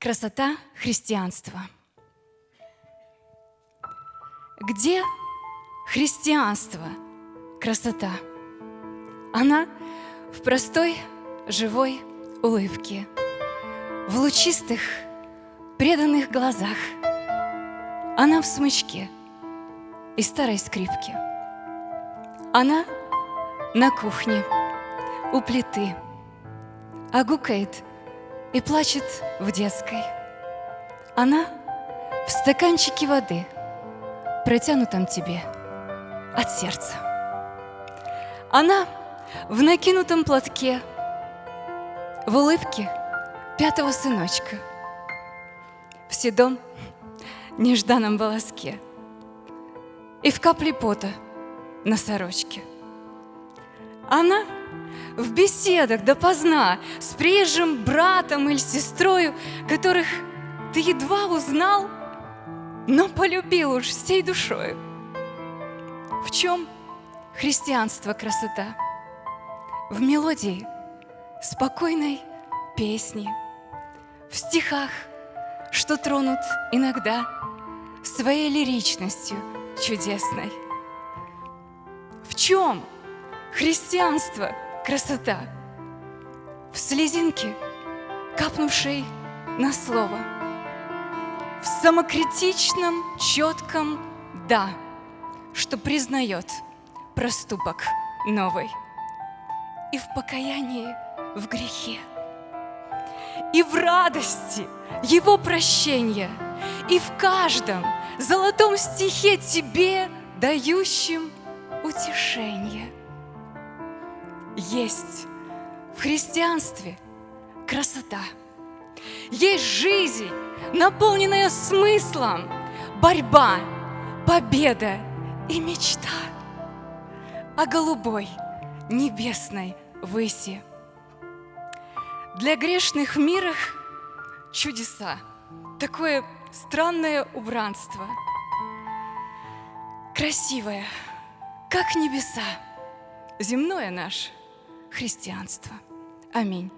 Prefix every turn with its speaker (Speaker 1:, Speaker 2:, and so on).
Speaker 1: Красота христианства. Где христианство, красота? Она в простой, живой улыбке, в лучистых, преданных глазах. Она в смычке и старой скрипке. Она на кухне у плиты, а гукает и плачет в детской. Она в стаканчике воды, протянутом тебе от сердца. Она в накинутом платке, в улыбке пятого сыночка, в седом нежданном волоске и в капле пота на сорочке. Она в беседах допоздна с приезжим братом или сестрою, которых ты едва узнал, но полюбил уж всей душою. В чем христианство красота? В мелодии спокойной песни, в стихах, что тронут иногда своей лиричностью чудесной. В чем христианство красота? В слезинке, капнувшей на слово, в самокритичном, четком «да», что признает проступок новый, и в покаянии в грехе, и в радости Его прощения, и в каждом золотом стихе Тебе, дающем утешение. Есть в христианстве красота. Есть жизнь, наполненная смыслом, борьба, победа и мечта о голубой небесной выси. Для грешных мирах чудеса, такое странное убранство, красивое, как небеса, земное наше христианство. Аминь.